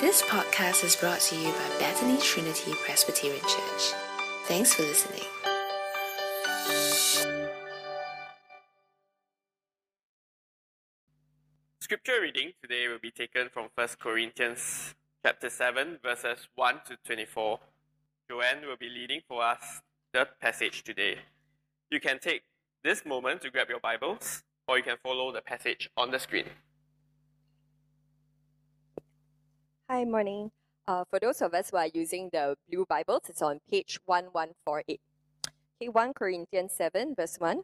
This podcast is brought to you by Bethany Trinity Presbyterian Church. Thanks for listening. Scripture reading today will be taken from 1 Corinthians chapter 7 verses 1 to 24. Joanne will be leading for us the passage today. You can take this moment to grab your Bibles or you can follow the passage on the screen. Hi, morning. Uh, for those of us who are using the blue Bibles, it's on page 1148. Okay, 1 Corinthians 7, verse 1.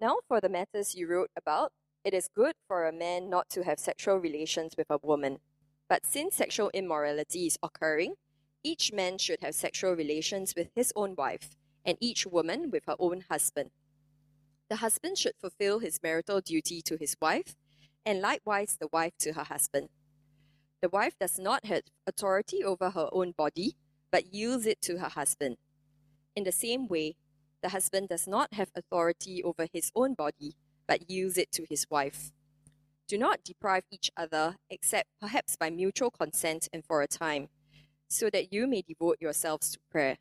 Now, for the matters you wrote about, it is good for a man not to have sexual relations with a woman. But since sexual immorality is occurring, each man should have sexual relations with his own wife, and each woman with her own husband. The husband should fulfill his marital duty to his wife, and likewise the wife to her husband. The wife does not have authority over her own body, but yields it to her husband. In the same way, the husband does not have authority over his own body, but yields it to his wife. Do not deprive each other, except perhaps by mutual consent and for a time, so that you may devote yourselves to prayer.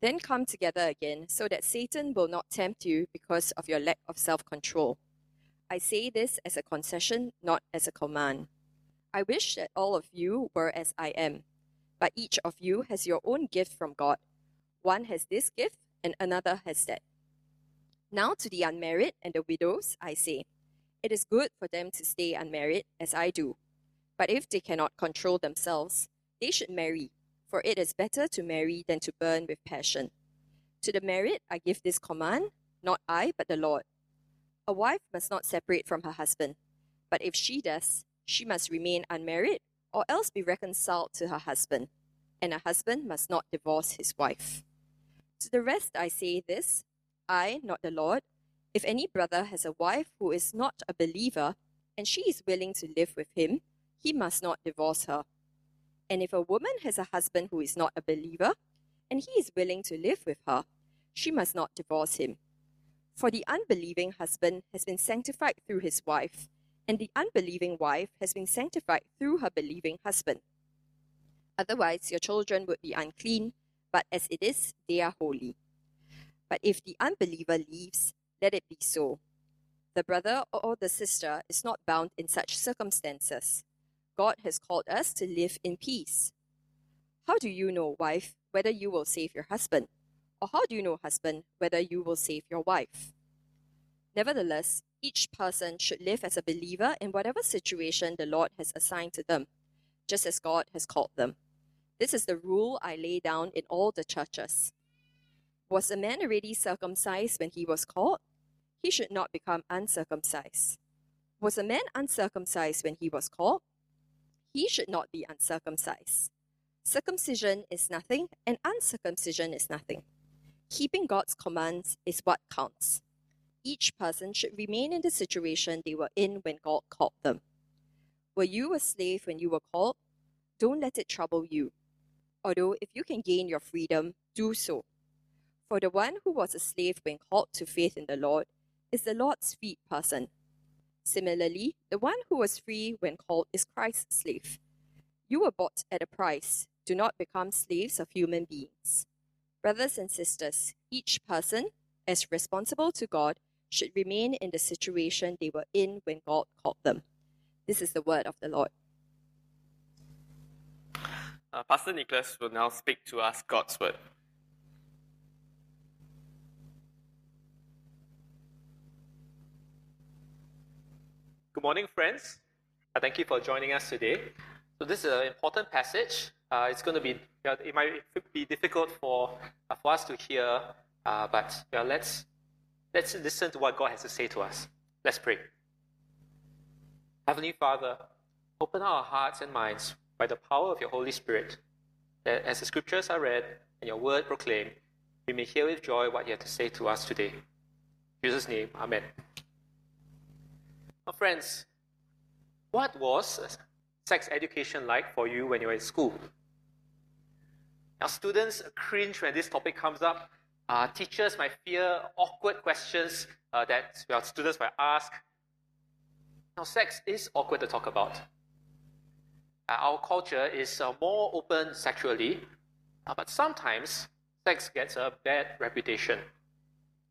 Then come together again, so that Satan will not tempt you because of your lack of self control. I say this as a concession, not as a command. I wish that all of you were as I am, but each of you has your own gift from God. One has this gift, and another has that. Now to the unmarried and the widows, I say, it is good for them to stay unmarried, as I do. But if they cannot control themselves, they should marry, for it is better to marry than to burn with passion. To the married, I give this command, not I, but the Lord. A wife must not separate from her husband, but if she does, she must remain unmarried or else be reconciled to her husband, and a husband must not divorce his wife. To the rest I say this I, not the Lord, if any brother has a wife who is not a believer, and she is willing to live with him, he must not divorce her. And if a woman has a husband who is not a believer, and he is willing to live with her, she must not divorce him. For the unbelieving husband has been sanctified through his wife, and the unbelieving wife has been sanctified through her believing husband. Otherwise, your children would be unclean, but as it is, they are holy. But if the unbeliever leaves, let it be so. The brother or the sister is not bound in such circumstances. God has called us to live in peace. How do you know, wife, whether you will save your husband? Or how do you know, husband, whether you will save your wife? Nevertheless, each person should live as a believer in whatever situation the Lord has assigned to them, just as God has called them. This is the rule I lay down in all the churches. Was a man already circumcised when he was called? He should not become uncircumcised. Was a man uncircumcised when he was called? He should not be uncircumcised. Circumcision is nothing, and uncircumcision is nothing. Keeping God's commands is what counts. Each person should remain in the situation they were in when God called them. Were you a slave when you were called? Don't let it trouble you. Although, if you can gain your freedom, do so. For the one who was a slave when called to faith in the Lord is the Lord's freed person. Similarly, the one who was free when called is Christ's slave. You were bought at a price. Do not become slaves of human beings. Brothers and sisters, each person, as responsible to God, should remain in the situation they were in when God called them. This is the word of the Lord. Uh, Pastor Nicholas will now speak to us God's word. Good morning, friends. Uh, thank you for joining us today. So this is an important passage. Uh, it's going to be, it might be difficult for, uh, for us to hear, uh, but let's Let's listen to what God has to say to us. Let's pray. Heavenly Father, open our hearts and minds by the power of your Holy Spirit, that as the scriptures are read and your word proclaimed, we may hear with joy what you have to say to us today. In Jesus' name, Amen. Now, friends, what was sex education like for you when you were in school? Now, students cringe when this topic comes up uh, teachers might fear awkward questions uh, that well, students might ask. Now, sex is awkward to talk about. uh, our culture is uh, more open sexually, uh, but sometimes sex gets a bad reputation.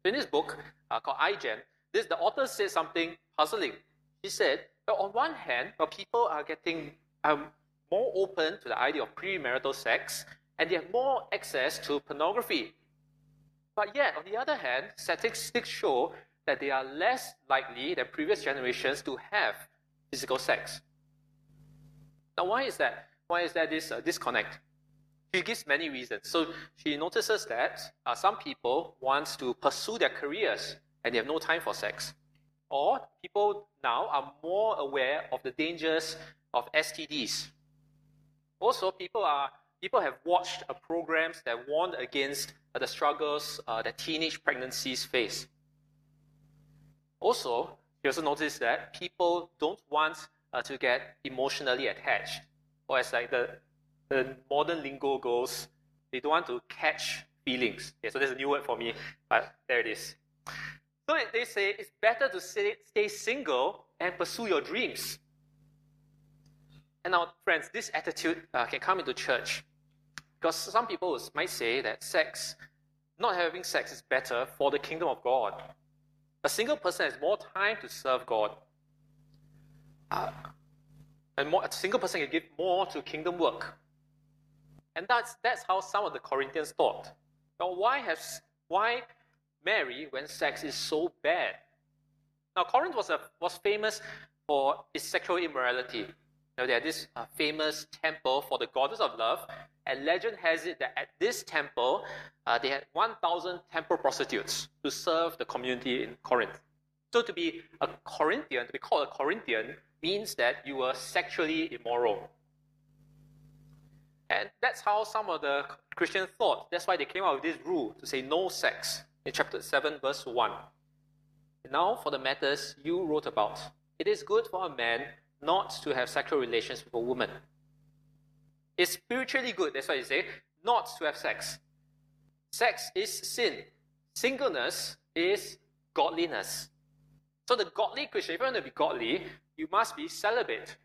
In this book uh, called iGen, this the author said something puzzling. He said, well, on one hand, well, people are getting um, more open to the idea of premarital sex, and they have more access to pornography. But yet, on the other hand, statistics show that they are less likely than previous generations to have physical sex. Now, why is that? Why is there this uh, disconnect? She gives many reasons. So she notices that uh, some people want to pursue their careers and they have no time for sex. Or people now are more aware of the dangers of STDs. Also, people are people have watched programs that warn against uh, the struggles uh, that teenage pregnancies face. Also, you also notice that people don't want uh, to get emotionally attached, or as like the, the modern lingo goes, they don't want to catch feelings. Yeah, so there's a new word for me, but there it is. So they say it's better to stay, stay single and pursue your dreams. And now, friends, this attitude uh, can come into church because some people might say that sex, not having sex, is better for the kingdom of God. A single person has more time to serve God. Uh, and more, a single person can give more to kingdom work. And that's, that's how some of the Corinthians thought. Now, why, has, why marry when sex is so bad? Now, Corinth was, a, was famous for its sexual immorality. Now, had this uh, famous temple for the goddess of love, and legend has it that at this temple, uh, they had 1,000 temple prostitutes to serve the community in Corinth. So, to be a Corinthian, to be called a Corinthian, means that you were sexually immoral. And that's how some of the Christians thought. That's why they came out with this rule to say no sex in chapter 7, verse 1. Now, for the matters you wrote about, it is good for a man not to have sexual relations with a woman. It's spiritually good, that's why you say, not to have sex. Sex is sin. Singleness is godliness. So the godly Christian, if you want to be godly, you must be celibate.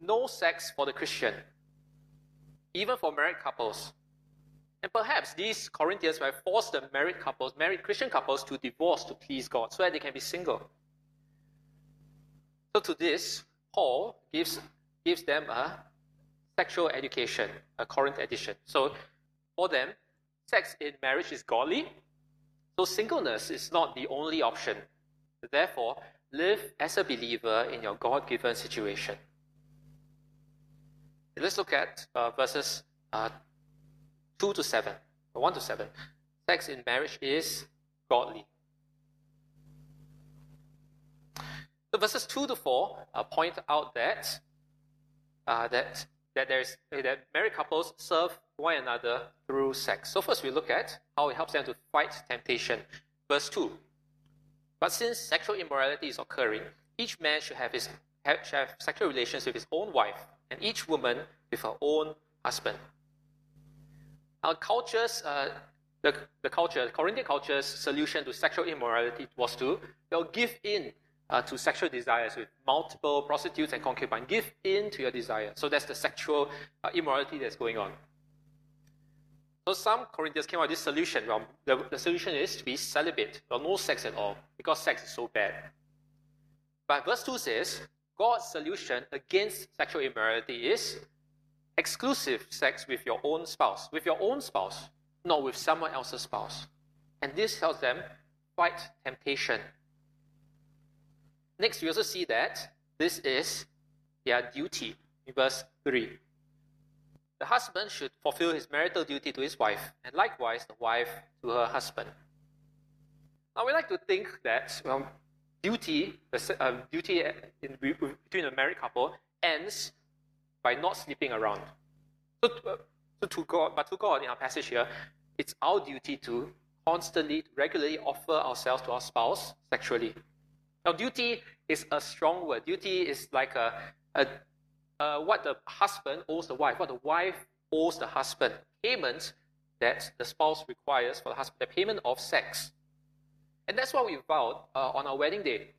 No sex for the Christian, even for married couples. And perhaps these Corinthians might force the married couples, married Christian couples, to divorce to please God so that they can be single. So to this, Paul gives, gives them a sexual education, a Corinth edition. So for them, sex in marriage is godly. So singleness is not the only option. Therefore, live as a believer in your God given situation. Let's look at uh, verses uh, 2 to 7, or 1 to 7. Sex in marriage is godly. So verses 2 to 4 uh, point out that, uh, that, that, there's, that married couples serve one another through sex. So first we look at how it helps them to fight temptation. Verse 2 but since sexual immorality is occurring, each man should have, his, have, should have sexual relations with his own wife, and each woman with her own husband. Our cultures, uh, the, the culture, the Corinthian culture's solution to sexual immorality was to they'll give in uh, to sexual desires with multiple prostitutes and concubines. Give in to your desire. So that's the sexual uh, immorality that's going on. So some Corinthians came up with this solution. Well, the, the solution is to be celibate, or no sex at all, because sex is so bad. But verse 2 says, God's solution against sexual immorality is exclusive sex with your own spouse, with your own spouse, not with someone else's spouse. And this helps them fight temptation. Next, we also see that this is their duty in verse 3. The husband should fulfill his marital duty to his wife, and likewise the wife to her husband. Now, we like to think that well, duty, uh, duty in, between a married couple ends by not sleeping around. So, uh, so to God, but to God in our passage here, it's our duty to constantly, regularly offer ourselves to our spouse sexually. Now, duty is a strong word. Duty is like a, a uh, what the husband owes the wife, what the wife owes the husband, payment that the spouse requires for the husband, the payment of sex. And that's what we vowed uh, on our wedding day.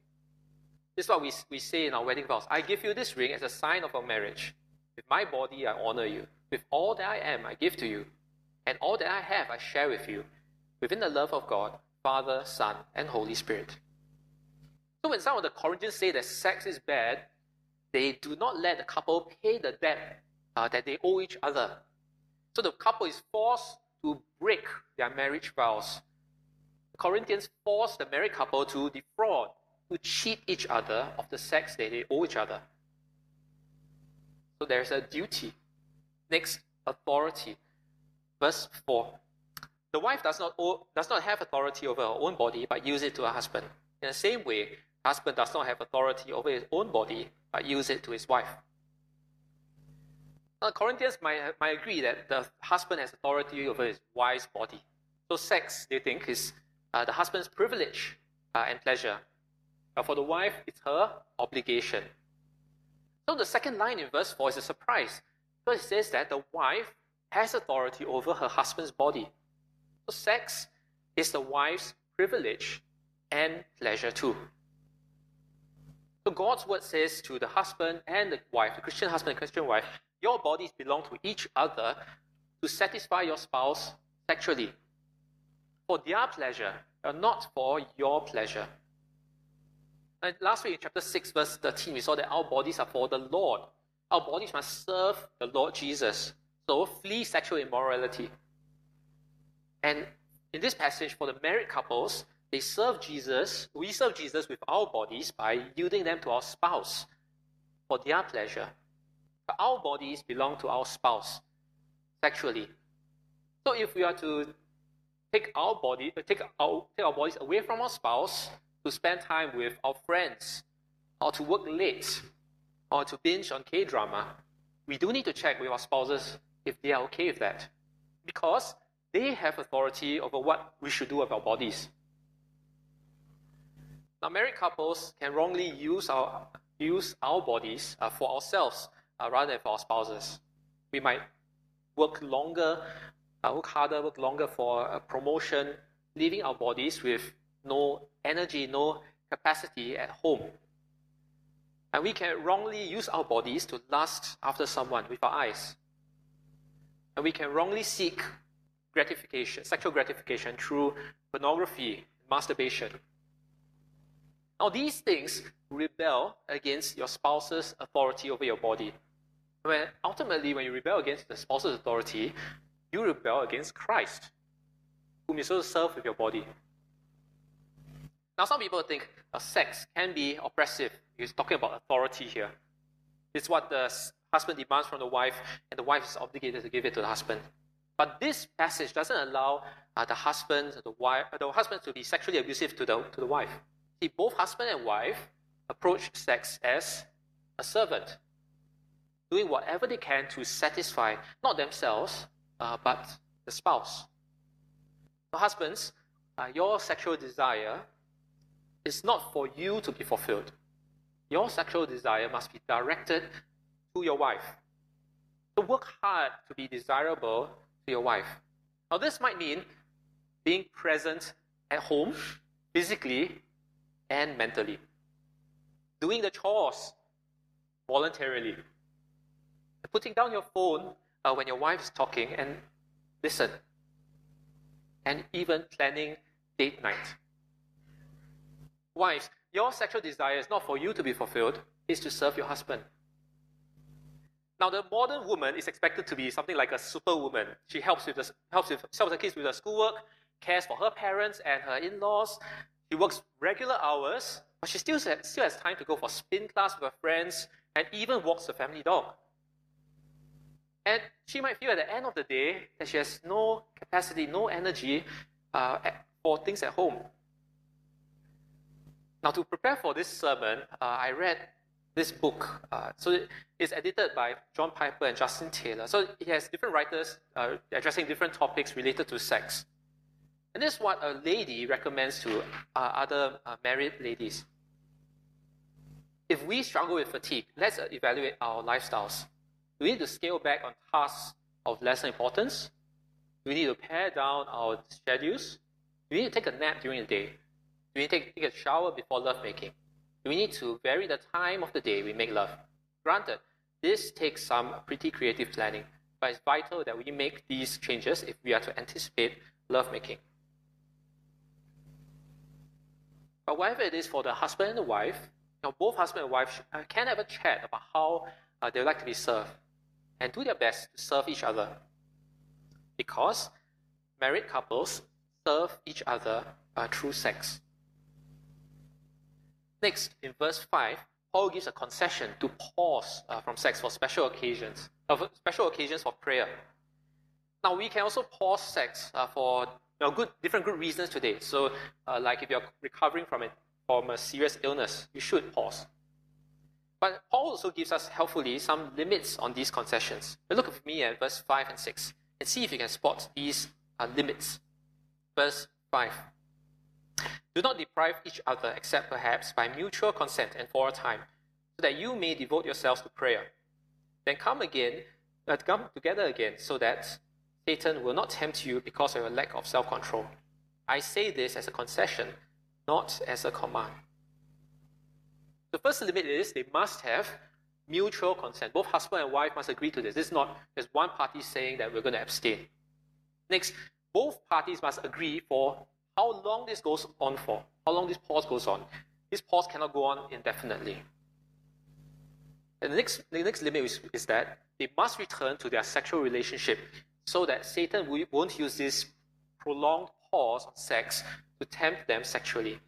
This is what we, we say in our wedding vows. I give you this ring as a sign of our marriage. With my body, I honor you. With all that I am, I give to you. And all that I have, I share with you. Within the love of God, Father, Son, and Holy Spirit. So when some of the Corinthians say that sex is bad, they do not let the couple pay the debt uh, that they owe each other. So the couple is forced to break their marriage vows. The Corinthians forced the married couple to defraud, to cheat each other of the sex that they owe each other. So there's a duty. Next, authority. Verse 4. The wife does not, owe, does not have authority over her own body, but use it to her husband. In the same way, husband does not have authority over his own body, but use it to his wife. Now, Corinthians might, might agree that the husband has authority over his wife's body. So, sex, they think, is uh, the husband's privilege uh, and pleasure. But for the wife, it's her obligation. So, the second line in verse 4 is a surprise because it says that the wife has authority over her husband's body. So, sex is the wife's privilege and pleasure too. So God's word says to the husband and the wife, the Christian husband and Christian wife, your bodies belong to each other to satisfy your spouse sexually for their pleasure, uh, not for your pleasure. And last week in chapter 6, verse 13, we saw that our bodies are for the Lord. Our bodies must serve the Lord Jesus. So flee sexual immorality. And in this passage, for the married couples, they serve Jesus, we serve Jesus with our bodies by yielding them to our spouse for their pleasure. But our bodies belong to our spouse sexually. So if we are to take our body, uh, take our, take our bodies away from our spouse to spend time with our friends, or to work late, or to binge on K drama, we do need to check with our spouses if they are okay with that. Because they have authority over what we should do with our bodies. Now, married couples can wrongly use our, use our bodies uh, for ourselves uh, rather than for our spouses. We might work longer, uh, work harder, work longer for a promotion, leaving our bodies with no energy, no capacity at home. And we can wrongly use our bodies to lust after someone with our eyes. And we can wrongly seek gratification, sexual gratification through pornography, masturbation. Now, these things rebel against your spouse's authority over your body. When ultimately, when you rebel against the spouse's authority, you rebel against Christ, whom you to serve with your body. Now, some people think uh, sex can be oppressive. He's talking about authority here. It's what the husband demands from the wife, and the wife is obligated to give it to the husband. But this passage doesn't allow uh, the husband, the wife, the husband to be sexually abusive to the to the wife. See, both husband and wife approach sex as a servant, doing whatever they can to satisfy not themselves, uh, but the spouse. So, husbands, uh, your sexual desire is not for you to be fulfilled. Your sexual desire must be directed to your wife. So, work hard to be desirable to your wife. Now, this might mean being present at home, physically and mentally. Doing the chores voluntarily. Putting down your phone uh, when your wife is talking and listen. And even planning date night. Wives, your sexual desire is not for you to be fulfilled, it's to serve your husband. Now, the modern woman is expected to be something like a superwoman. She helps with the, helps with helps the kids with the schoolwork, cares for her parents and her in-laws, she works regular hours, but she still has, still has time to go for spin class with her friends and even walks the family dog. And she might feel at the end of the day that she has no capacity, no energy uh, for things at home. Now, to prepare for this sermon, uh, I read this book. Uh, so it's edited by John Piper and Justin Taylor. So it has different writers uh, addressing different topics related to sex. And this is what a lady recommends to uh, other uh, married ladies. If we struggle with fatigue, let's evaluate our lifestyles. Do we need to scale back on tasks of lesser importance? Do we need to pare down our schedules? Do we need to take a nap during the day? Do we need to take, take a shower before lovemaking? Do we need to vary the time of the day we make love? Granted, This takes some pretty creative planning, but it's vital that we make these changes if we are to anticipate lovemaking. But whatever it is for the husband and the wife, you know, both husband and wife uh, can have a chat about how uh, they would like to be served and do their best to serve each other. Because married couples serve each other uh, through sex. Next, in verse 5, Paul gives a concession to pause uh, from sex for special occasions, uh, special occasions for prayer. Now, we can also pause sex uh, for you know, good, different good reasons today. So, uh, like if you're recovering from, it, from a serious illness, you should pause. But Paul also gives us helpfully some limits on these concessions. But Look with me at verse 5 and 6 and see if you can spot these uh, limits. Verse 5. Do not deprive each other except perhaps by mutual consent and for a time, so that you may devote yourselves to prayer. Then come again, uh, come together again, so that Satan will not tempt you because of your lack of self control. I say this as a concession, not as a command. The first limit is they must have mutual consent. Both husband and wife must agree to this. This is not just one party saying that we're going to abstain. Next, both parties must agree for how long this goes on for, how long this pause goes on. This pause cannot go on indefinitely. And the next, the next limit is, is that they must return to their sexual relationship so that Satan won't use this prolonged pause on sex to tempt them sexually.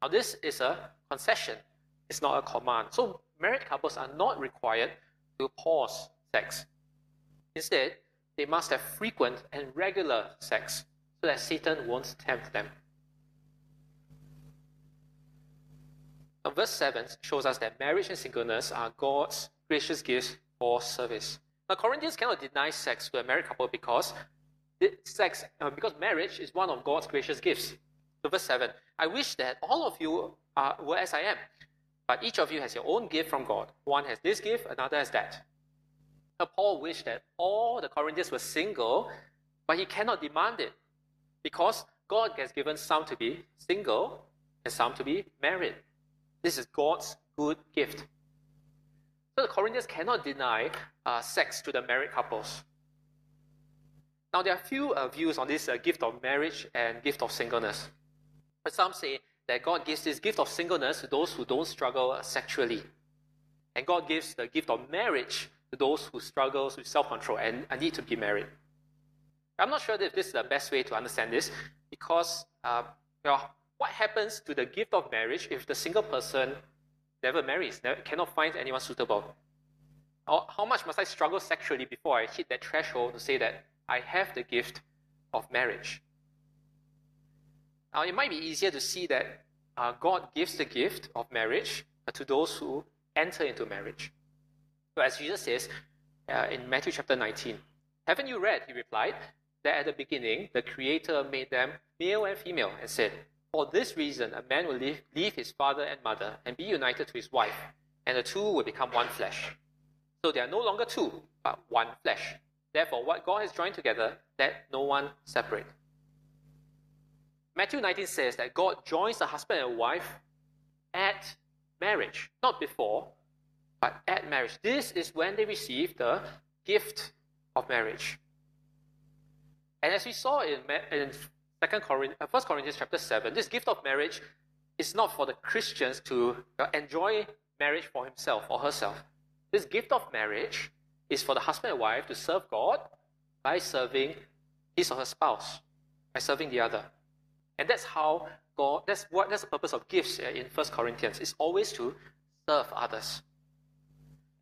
Now, this is a concession, it's not a command. So, married couples are not required to pause sex. Instead, they must have frequent and regular sex so that Satan won't tempt them. Now, verse 7 shows us that marriage and singleness are God's gracious gifts for service. Now, Corinthians cannot deny sex to a married couple because sex, uh, because marriage is one of God's gracious gifts. So, verse 7 I wish that all of you are, were as I am, but each of you has your own gift from God. One has this gift, another has that. Now, Paul wished that all the Corinthians were single, but he cannot demand it because God has given some to be single and some to be married. This is God's good gift. So the Corinthians cannot deny uh, sex to the married couples. Now, there are a few uh, views on this uh, gift of marriage and gift of singleness. But some say that God gives this gift of singleness to those who don't struggle uh, sexually. And God gives the gift of marriage to those who struggle with self control and need to be married. I'm not sure if this is the best way to understand this because uh, well, what happens to the gift of marriage if the single person never marries, never, cannot find anyone suitable? Or how much must I struggle sexually before I hit that threshold to say that I have the gift of marriage? Now, it might be easier to see that uh, God gives the gift of marriage to those who enter into marriage. So, as Jesus says uh, in Matthew chapter 19, Haven't you read, he replied, that at the beginning the Creator made them male and female and said, For this reason, a man will leave, leave his father and mother and be united to his wife, and the two will become one flesh. So they are no longer two, but one flesh. Therefore, what God has joined together, let no one separate. Matthew 19 says that God joins the husband and wife at marriage, not before, but at marriage. This is when they receive the gift of marriage. And as we saw in, in 2 Corinthians, uh, 1 Corinthians chapter 7, this gift of marriage is not for the Christians to uh, enjoy marriage for himself or herself. This gift of marriage is for the husband and wife to serve God by serving his or her spouse, by serving the other. And that's how God, that's what that's the purpose of gifts in First Corinthians, is always to serve others.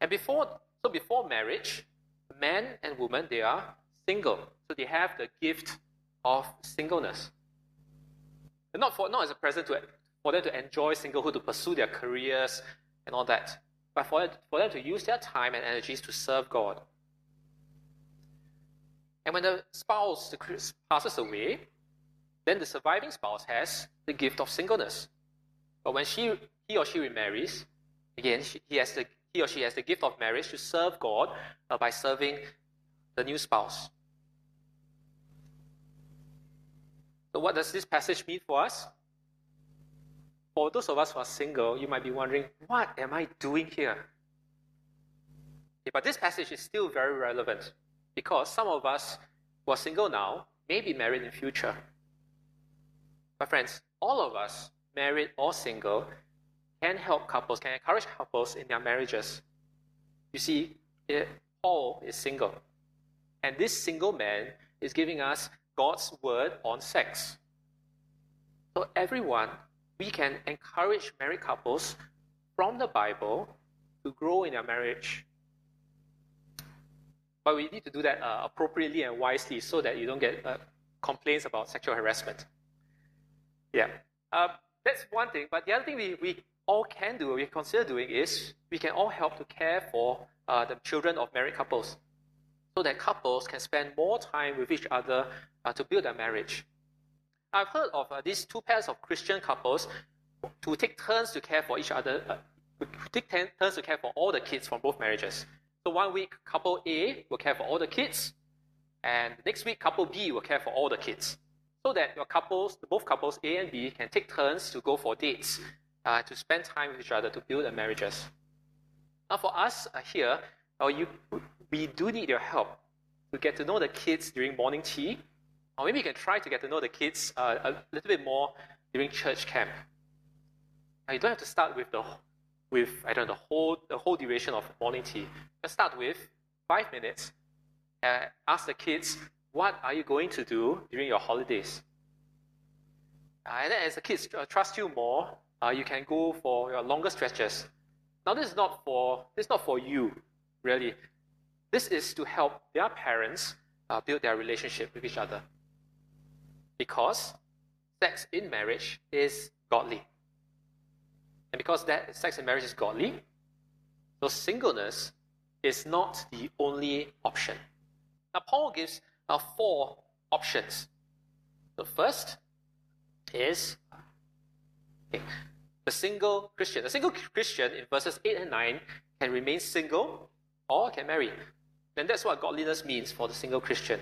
And before so before marriage, man and woman they are single. So they have the gift of singleness. And not, for, not as a present to, for them to enjoy singlehood, to pursue their careers and all that, but for, for them to use their time and energies to serve God. And when the spouse passes away, then the surviving spouse has the gift of singleness. But when she, he or she remarries, again, she, he, has the, he or she has the gift of marriage to serve God uh, by serving the new spouse. So, what does this passage mean for us? For those of us who are single, you might be wondering, what am I doing here? Okay, but this passage is still very relevant because some of us who are single now may be married in future. But friends, all of us, married or single, can help couples, can encourage couples in their marriages. You see, it, Paul is single. And this single man is giving us God's word on sex. So, everyone, we can encourage married couples from the Bible to grow in their marriage. But we need to do that uh, appropriately and wisely so that you don't get uh, complaints about sexual harassment. Yeah. Uh, that's one thing. But the other thing we, we all can do, we consider doing, is we can all help to care for uh, the children of married couples so that couples can spend more time with each other uh, to build their marriage. I've heard of uh, these two pairs of Christian couples to take turns to care for each other, uh, take turns to care for all the kids from both marriages. So one week, couple A will care for all the kids, and next week, couple B will care for all the kids. So that your couples, both couples A and B, can take turns to go for dates, uh, to spend time with each other to build their marriages. Now, for us uh, here, uh, you, we do need your help to get to know the kids during morning tea, or maybe you can try to get to know the kids uh, a little bit more during church camp. Now, you don't have to start with the with I don't know the whole the whole duration of morning tea. Just start with five minutes. Uh, ask the kids, what are you going to do during your holidays? Uh, and then as the kids uh, trust you more, uh, you can go for your longer stretches. Now this is not for this is not for you, really. This is to help their parents uh, build their relationship with each other. Because sex in marriage is godly. And because that sex in marriage is godly, so singleness is not the only option. Now, Paul gives uh, four options. The first is okay, the single Christian. The single Christian in verses 8 and 9 can remain single or can marry. And that's what godliness means for the single Christian.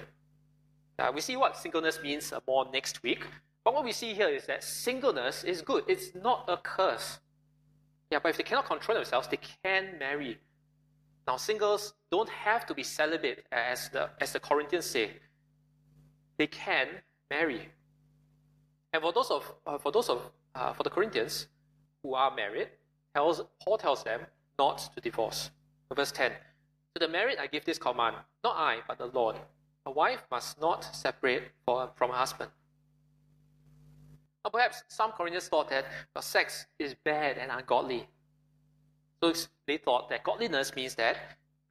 Uh, we see what singleness means uh, more next week. But what we see here is that singleness is good. It's not a curse. Yeah, but if they cannot control themselves, they can marry. Now, singles don't have to be celibate, as the, as the Corinthians say. They can marry. And for those of, uh, for those of, uh, for the Corinthians who are married, tells, Paul tells them not to divorce. Verse 10 To the married I give this command, not I, but the Lord. A wife must not separate from her husband. Now, perhaps some Corinthians thought that sex is bad and ungodly. So they thought that godliness means that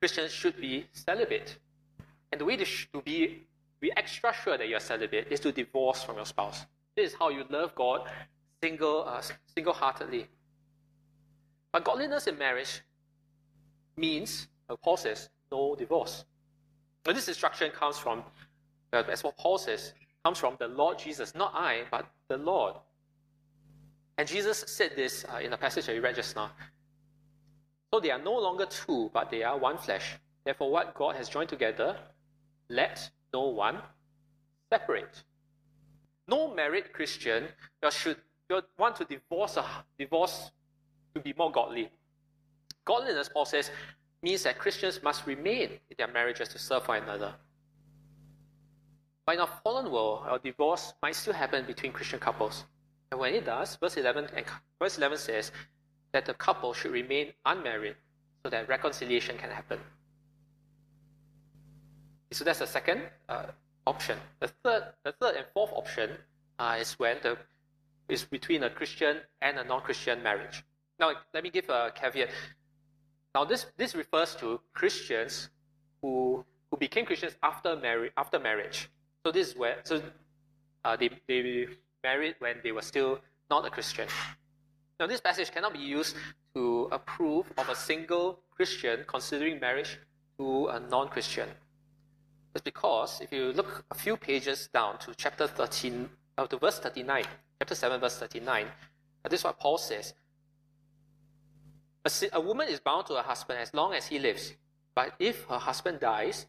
Christians should be celibate. And the way to, to be, be extra sure that you're celibate is to divorce from your spouse. This is how you love God single, uh, single-heartedly. But godliness in marriage means, Paul says, no divorce. But this instruction comes from, uh, as what Paul says, comes from the Lord Jesus, not I, but the Lord. And Jesus said this uh, in the passage that we read just now. So they are no longer two, but they are one flesh. Therefore, what God has joined together, let no one separate. No married Christian should want to divorce a divorce to be more godly. Godliness, Paul says, means that Christians must remain in their marriages to serve one another. But in a fallen world, a divorce might still happen between Christian couples. And when it does, verse 11, and verse 11 says that the couple should remain unmarried so that reconciliation can happen. So that's the second uh, option. The third, the third and fourth option uh, is when the is between a Christian and a non-Christian marriage. Now, let me give a caveat. Now, this this refers to Christians who who became Christians after marriage after marriage. So this is where so uh, they they married when they were still not a Christian. Now this passage cannot be used to approve of a single Christian considering marriage to a non-Christian. It's because if you look a few pages down to chapter 13, uh, to verse 39, chapter 7, verse 39, uh, this is what Paul says. A, a woman is bound to her husband as long as he lives, but if her husband dies,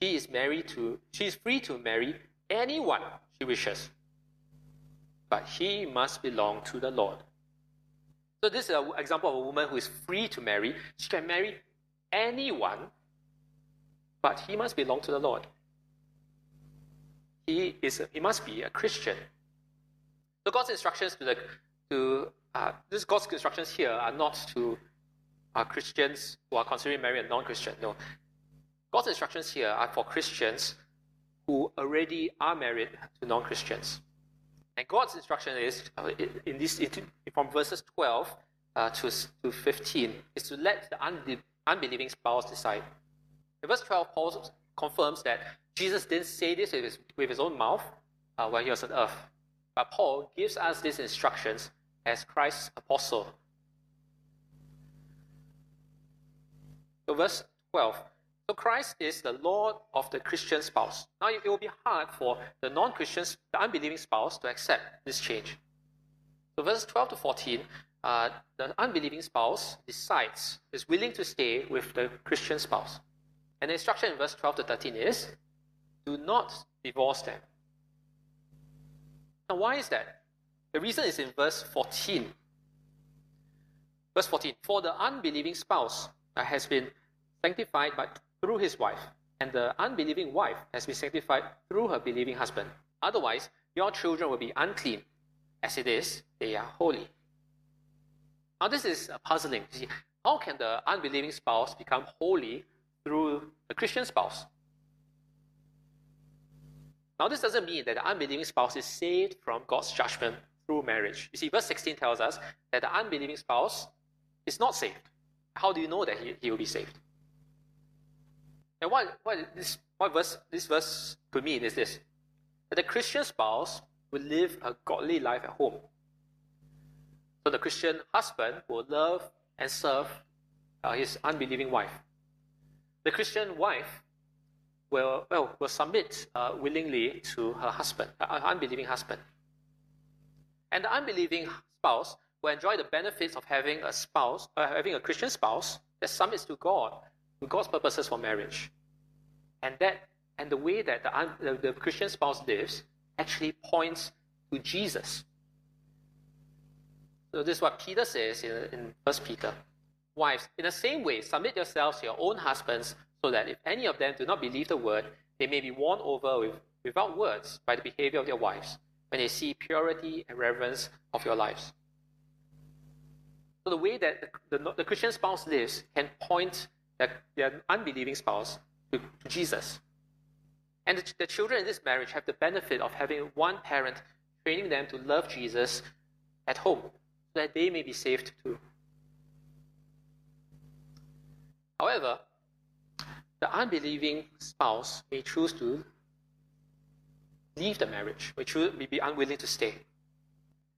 she is married to she is free to marry anyone she wishes but he must belong to the lord so this is an example of a woman who is free to marry she can marry anyone but he must belong to the Lord. He, is he must be a Christian. So God's instructions to the to uh, this God's instructions here are not to uh, Christians who are considering marrying a non-Christian. No, God's instructions here are for Christians who already are married to non-Christians. And God's instruction is uh, in this from verses 12 uh, to, to 15 is to let the unbelieving spouse decide. In verse 12, Paul confirms that Jesus didn't say this with his, with his own mouth uh, while he was on earth. But Paul gives us these instructions as Christ's apostle. So, verse 12. So, Christ is the Lord of the Christian spouse. Now, it will be hard for the non Christians, the unbelieving spouse, to accept this change. So, verses 12 to 14, uh, the unbelieving spouse decides, is willing to stay with the Christian spouse. And the instruction in verse 12 to 13 is do not divorce them. Now, why is that? The reason is in verse 14. Verse 14 For the unbelieving spouse that has been sanctified by, through his wife, and the unbelieving wife has been sanctified through her believing husband. Otherwise, your children will be unclean. As it is, they are holy. Now, this is puzzling. See, how can the unbelieving spouse become holy through the Christian spouse? Now, this doesn't mean that the unbelieving spouse is saved from God's judgment through marriage. You see, verse 16 tells us that the unbelieving spouse is not saved. How do you know that he, he will be saved? And what, what, this, what verse, this verse could mean is this that the Christian spouse will live a godly life at home. So the Christian husband will love and serve uh, his unbelieving wife. The Christian wife will, well, will submit uh, willingly to her husband, her uh, unbelieving husband. And the unbelieving spouse will enjoy the benefits of having a spouse, uh, having a Christian spouse that submits to God, God's purposes for marriage. And that, and the way that the, the, the Christian spouse lives actually points to Jesus. So this is what Peter says in, in 1 Peter. Wives, in the same way, submit yourselves to your own husbands so that if any of them do not believe the word, they may be won over with, without words by the behavior of their wives when they see purity and reverence of your lives. So the way that the, the, the Christian spouse lives can point the, their unbelieving spouse to, to Jesus. And the, the children in this marriage have the benefit of having one parent training them to love Jesus at home so that they may be saved too. However, the unbelieving spouse may choose to leave the marriage, may, choose, may be unwilling to stay.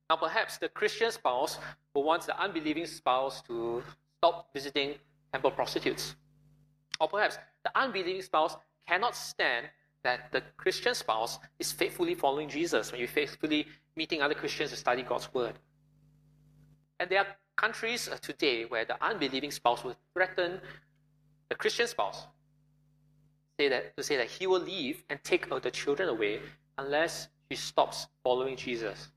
Now, perhaps the Christian spouse will want the unbelieving spouse to stop visiting temple prostitutes. Or perhaps the unbelieving spouse cannot stand that the Christian spouse is faithfully following Jesus when you're faithfully meeting other Christians to study God's word. And there are countries uh, today where the unbelieving spouse will threaten the Christian spouse say that, to say that he will leave and take the children away unless she stops following Jesus.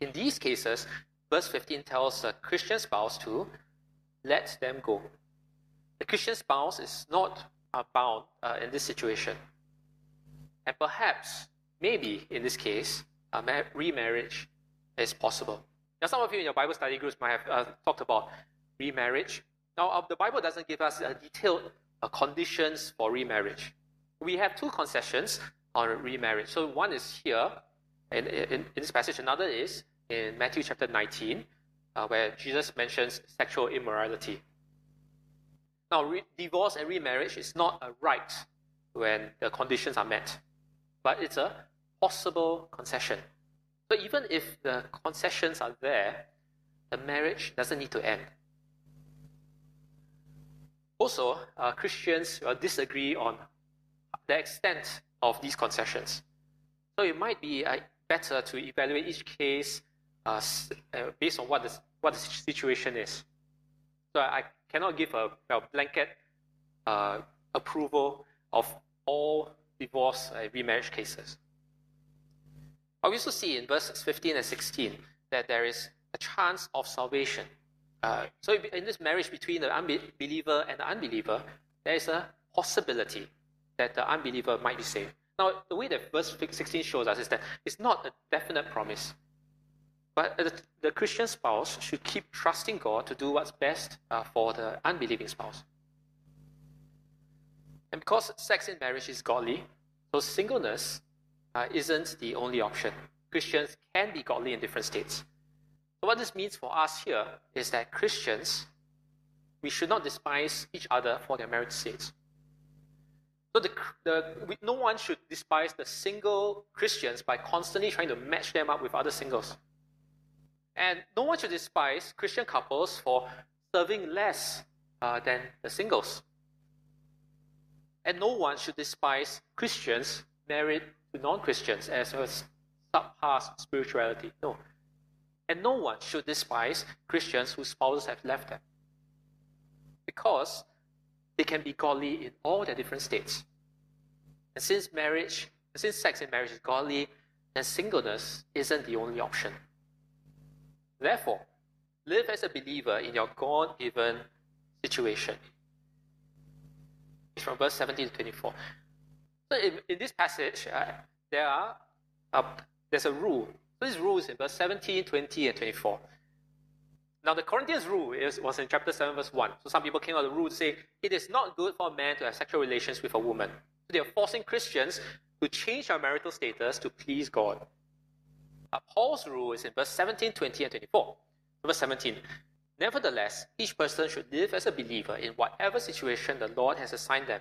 In these cases, verse 15 tells the Christian spouse to let them go. The Christian spouse is not bound uh, in this situation. And perhaps, maybe in this case, remarriage is possible. Now, some of you in your Bible study groups might have uh, talked about remarriage. Now, uh, the Bible doesn't give us detailed uh, conditions for remarriage. We have two concessions on remarriage. So one is here in, in, in this passage, another is in Matthew chapter 19, uh, where Jesus mentions sexual immorality. Now, re- divorce and remarriage is not a right when the conditions are met, but it's a possible concession. So even if the concessions are there, the marriage doesn't need to end. Also, uh, Christians uh, disagree on the extent of these concessions. So it might be uh, better to evaluate each case uh, uh, based on what the, what the situation is. So I cannot give a, a blanket uh, approval of all divorce and remarriage cases. We also see in verses 15 and 16 that there is a chance of salvation uh, so in this marriage between the unbeliever and the unbeliever, there is a possibility that the unbeliever might be saved. Now, the way that verse 16 shows us is that it's not a definite promise. But the, the Christian spouse should keep trusting God to do what's best uh, for the unbelieving spouse. And because sex in marriage is godly, so singleness uh, isn't the only option. Christians can be godly in different states. So, what this means for us here is that Christians, we should not despise each other for their marriage states. So, the, the, we, no one should despise the single Christians by constantly trying to match them up with other singles. And no one should despise Christian couples for serving less uh, than the singles. And no one should despise Christians married to non Christians as a subpar spirituality. No. And no one should despise Christians whose spouses have left them. Because they can be godly in all their different states. And since marriage, since sex in marriage is godly, then singleness isn't the only option. Therefore, live as a believer in your God given situation. It's from verse 17 to 24. So, in, in this passage, uh, there are uh, there's a rule. So, this rule is in verse 17, 20, and 24. Now, the Corinthians rule is, was in chapter 7, verse 1. So, some people came out with the rule to say it is not good for a man to have sexual relations with a woman. So, they are forcing Christians to change their marital status to please God. Paul's rule is in verse 17, 20, and 24. Verse 17. Nevertheless, each person should live as a believer in whatever situation the Lord has assigned them,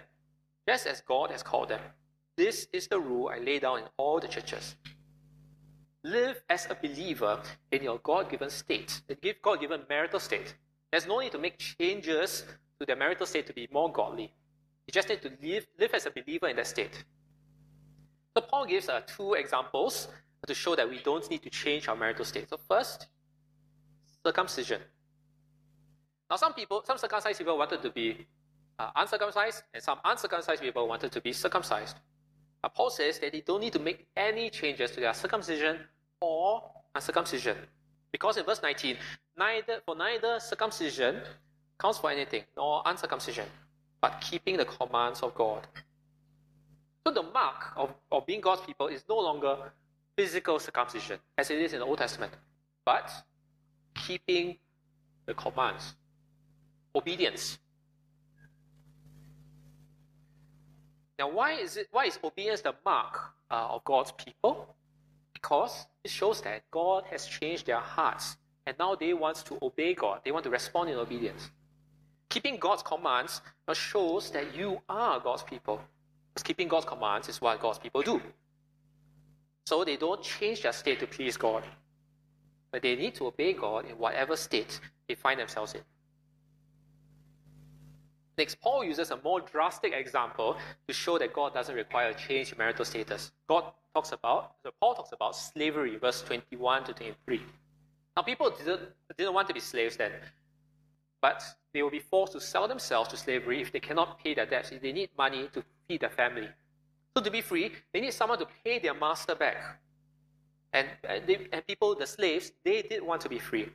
just as God has called them. This is the rule I lay down in all the churches. Live as a believer in your God given state, the God given marital state. There's no need to make changes to their marital state to be more godly. You just need to live, live as a believer in that state. So Paul gives uh, two examples to show that we don't need to change our marital state. So first, circumcision. Now some people, some circumcised people wanted to be uh, uncircumcised, and some uncircumcised people wanted to be circumcised. Uh, Paul says that they don't need to make any changes to their circumcision or uncircumcision. Because in verse 19, neither for neither circumcision counts for anything, nor uncircumcision, but keeping the commands of God. So the mark of, of being God's people is no longer physical circumcision, as it is in the Old Testament, but keeping the commands, obedience. Now, why is it? Why is obedience the mark uh, of God's people? Because it shows that God has changed their hearts, and now they want to obey God. They want to respond in obedience. Keeping God's commands shows that you are God's people. Because keeping God's commands is what God's people do. So they don't change their state to please God, but they need to obey God in whatever state they find themselves in. Next, Paul uses a more drastic example to show that God doesn't require a change in marital status. God talks about, so Paul talks about slavery, verse 21 to 23. Now, people didn't, didn't want to be slaves then, but they will be forced to sell themselves to slavery if they cannot pay their debts, if they need money to feed their family. So to be free, they need someone to pay their master back. And, and, they, and people, the slaves, they did want to be free.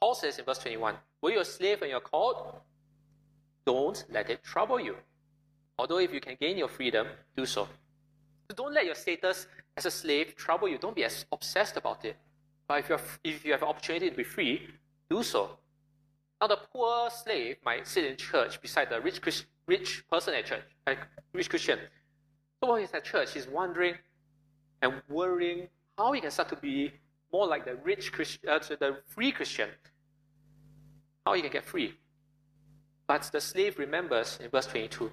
Paul says in verse 21, Were you a slave when you're called? Don't let it trouble you. Although if you can gain your freedom, do so. so don't let your status as a slave trouble you. Don't be as obsessed about it. But if, you're, if you have an opportunity to be free, do so. Now, the poor slave might sit in church beside the rich, rich person at church, like rich Christian. So while he's at church, he's wondering and worrying how he can start to be more like the rich Christian, uh, the free Christian. How he can get free. But the slave remembers in verse 22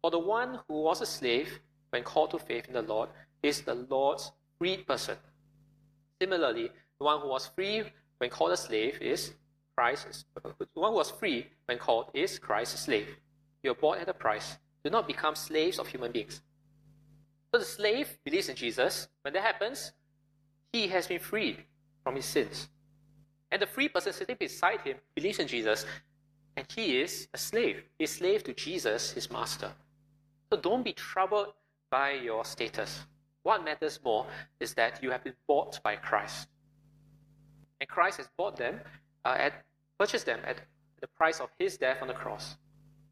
For the one who was a slave when called to faith in the Lord is the Lord's freed person. Similarly, the one who was free when called a slave is Christ's. The one who was free when called is Christ's slave. You are bought at a price. Do not become slaves of human beings. So the slave believes in Jesus. When that happens, he has been freed from his sins. And the free person sitting beside him believes in Jesus, and he is a slave. He's slave to Jesus, his master. So don't be troubled by your status. What matters more is that you have been bought by Christ. And Christ has bought them, uh, at, purchased them at the price of his death on the cross.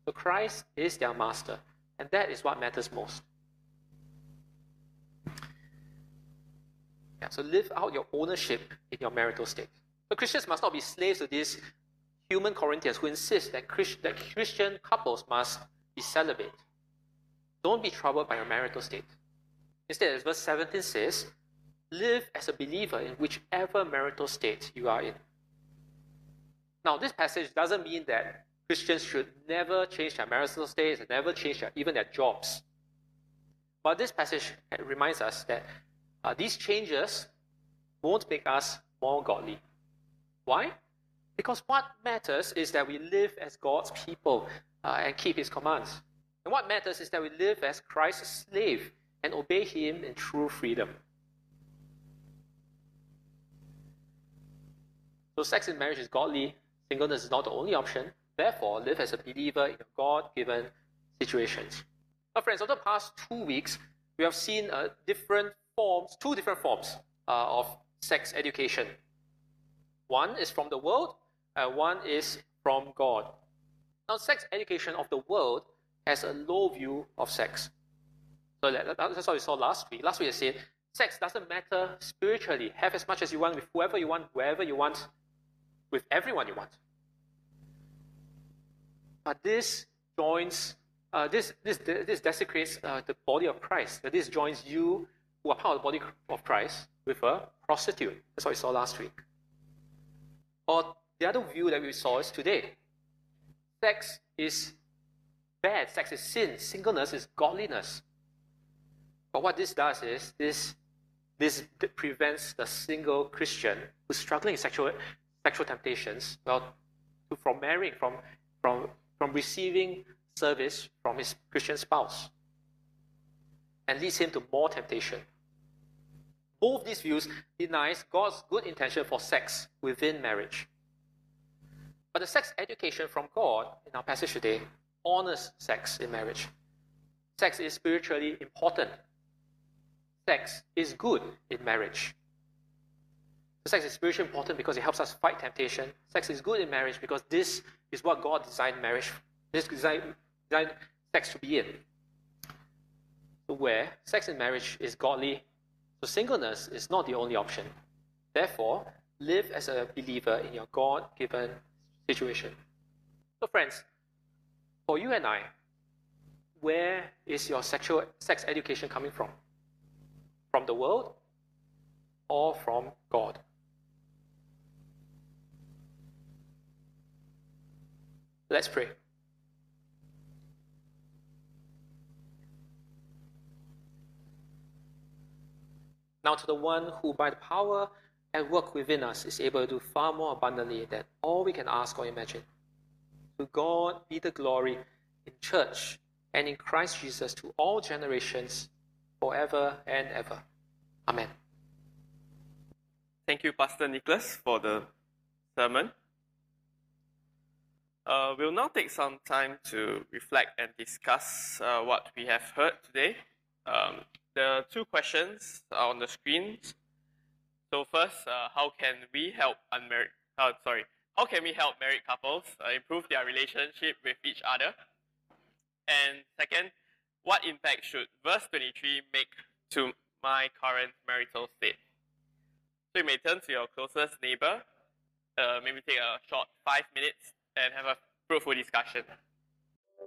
So Christ is their master, and that is what matters most. Yeah, so live out your ownership in your marital state. But Christians must not be slaves to these human Corinthians who insist that, Christ, that Christian couples must be celibate. Don't be troubled by your marital state. Instead, as verse 17 says, live as a believer in whichever marital state you are in. Now, this passage doesn't mean that Christians should never change their marital states and never change their, even their jobs. But this passage reminds us that uh, these changes won't make us more godly. Why? Because what matters is that we live as God's people uh, and keep His commands. And what matters is that we live as Christ's slave and obey Him in true freedom. So, sex in marriage is godly, singleness is not the only option. Therefore, live as a believer in God given situations. Now, friends, over the past two weeks, we have seen uh, different forms, two different forms uh, of sex education. One is from the world, and one is from God. Now, sex education of the world has a low view of sex. So that's what we saw last week. Last week I said sex doesn't matter spiritually. Have as much as you want with whoever you want, wherever you want, with everyone you want. But this joins, uh, this, this, this desecrates uh, the body of Christ. This joins you, who are part of the body of Christ, with a prostitute. That's what we saw last week. Or the other view that we saw is today. Sex is bad. Sex is sin. Singleness is godliness. But what this does is this, this prevents the single Christian who's struggling with sexual, sexual temptations well, from marrying, from, from, from receiving service from his Christian spouse, and leads him to more temptation. Both these views denies God's good intention for sex within marriage. But the sex education from God in our passage today honors sex in marriage. Sex is spiritually important. Sex is good in marriage. Sex is spiritually important because it helps us fight temptation. Sex is good in marriage because this is what God designed marriage, this designed, designed sex to be in. Where sex and marriage is godly, so singleness is not the only option. Therefore, live as a believer in your God-given situation. So friends, for you and I, where is your sexual sex education coming from? From the world or from God? Let's pray. Now, to the one who, by the power at work within us, is able to do far more abundantly than all we can ask or imagine. To God be the glory in church and in Christ Jesus to all generations, forever and ever. Amen. Thank you, Pastor Nicholas, for the sermon. Uh, we'll now take some time to reflect and discuss uh, what we have heard today. Um, the two questions are on the screen. So first, uh, how can we help unmarried? Uh, sorry, how can we help married couples uh, improve their relationship with each other? And second, what impact should verse 23 make to my current marital state? So you may turn to your closest neighbor, uh, maybe take a short five minutes and have a fruitful discussion.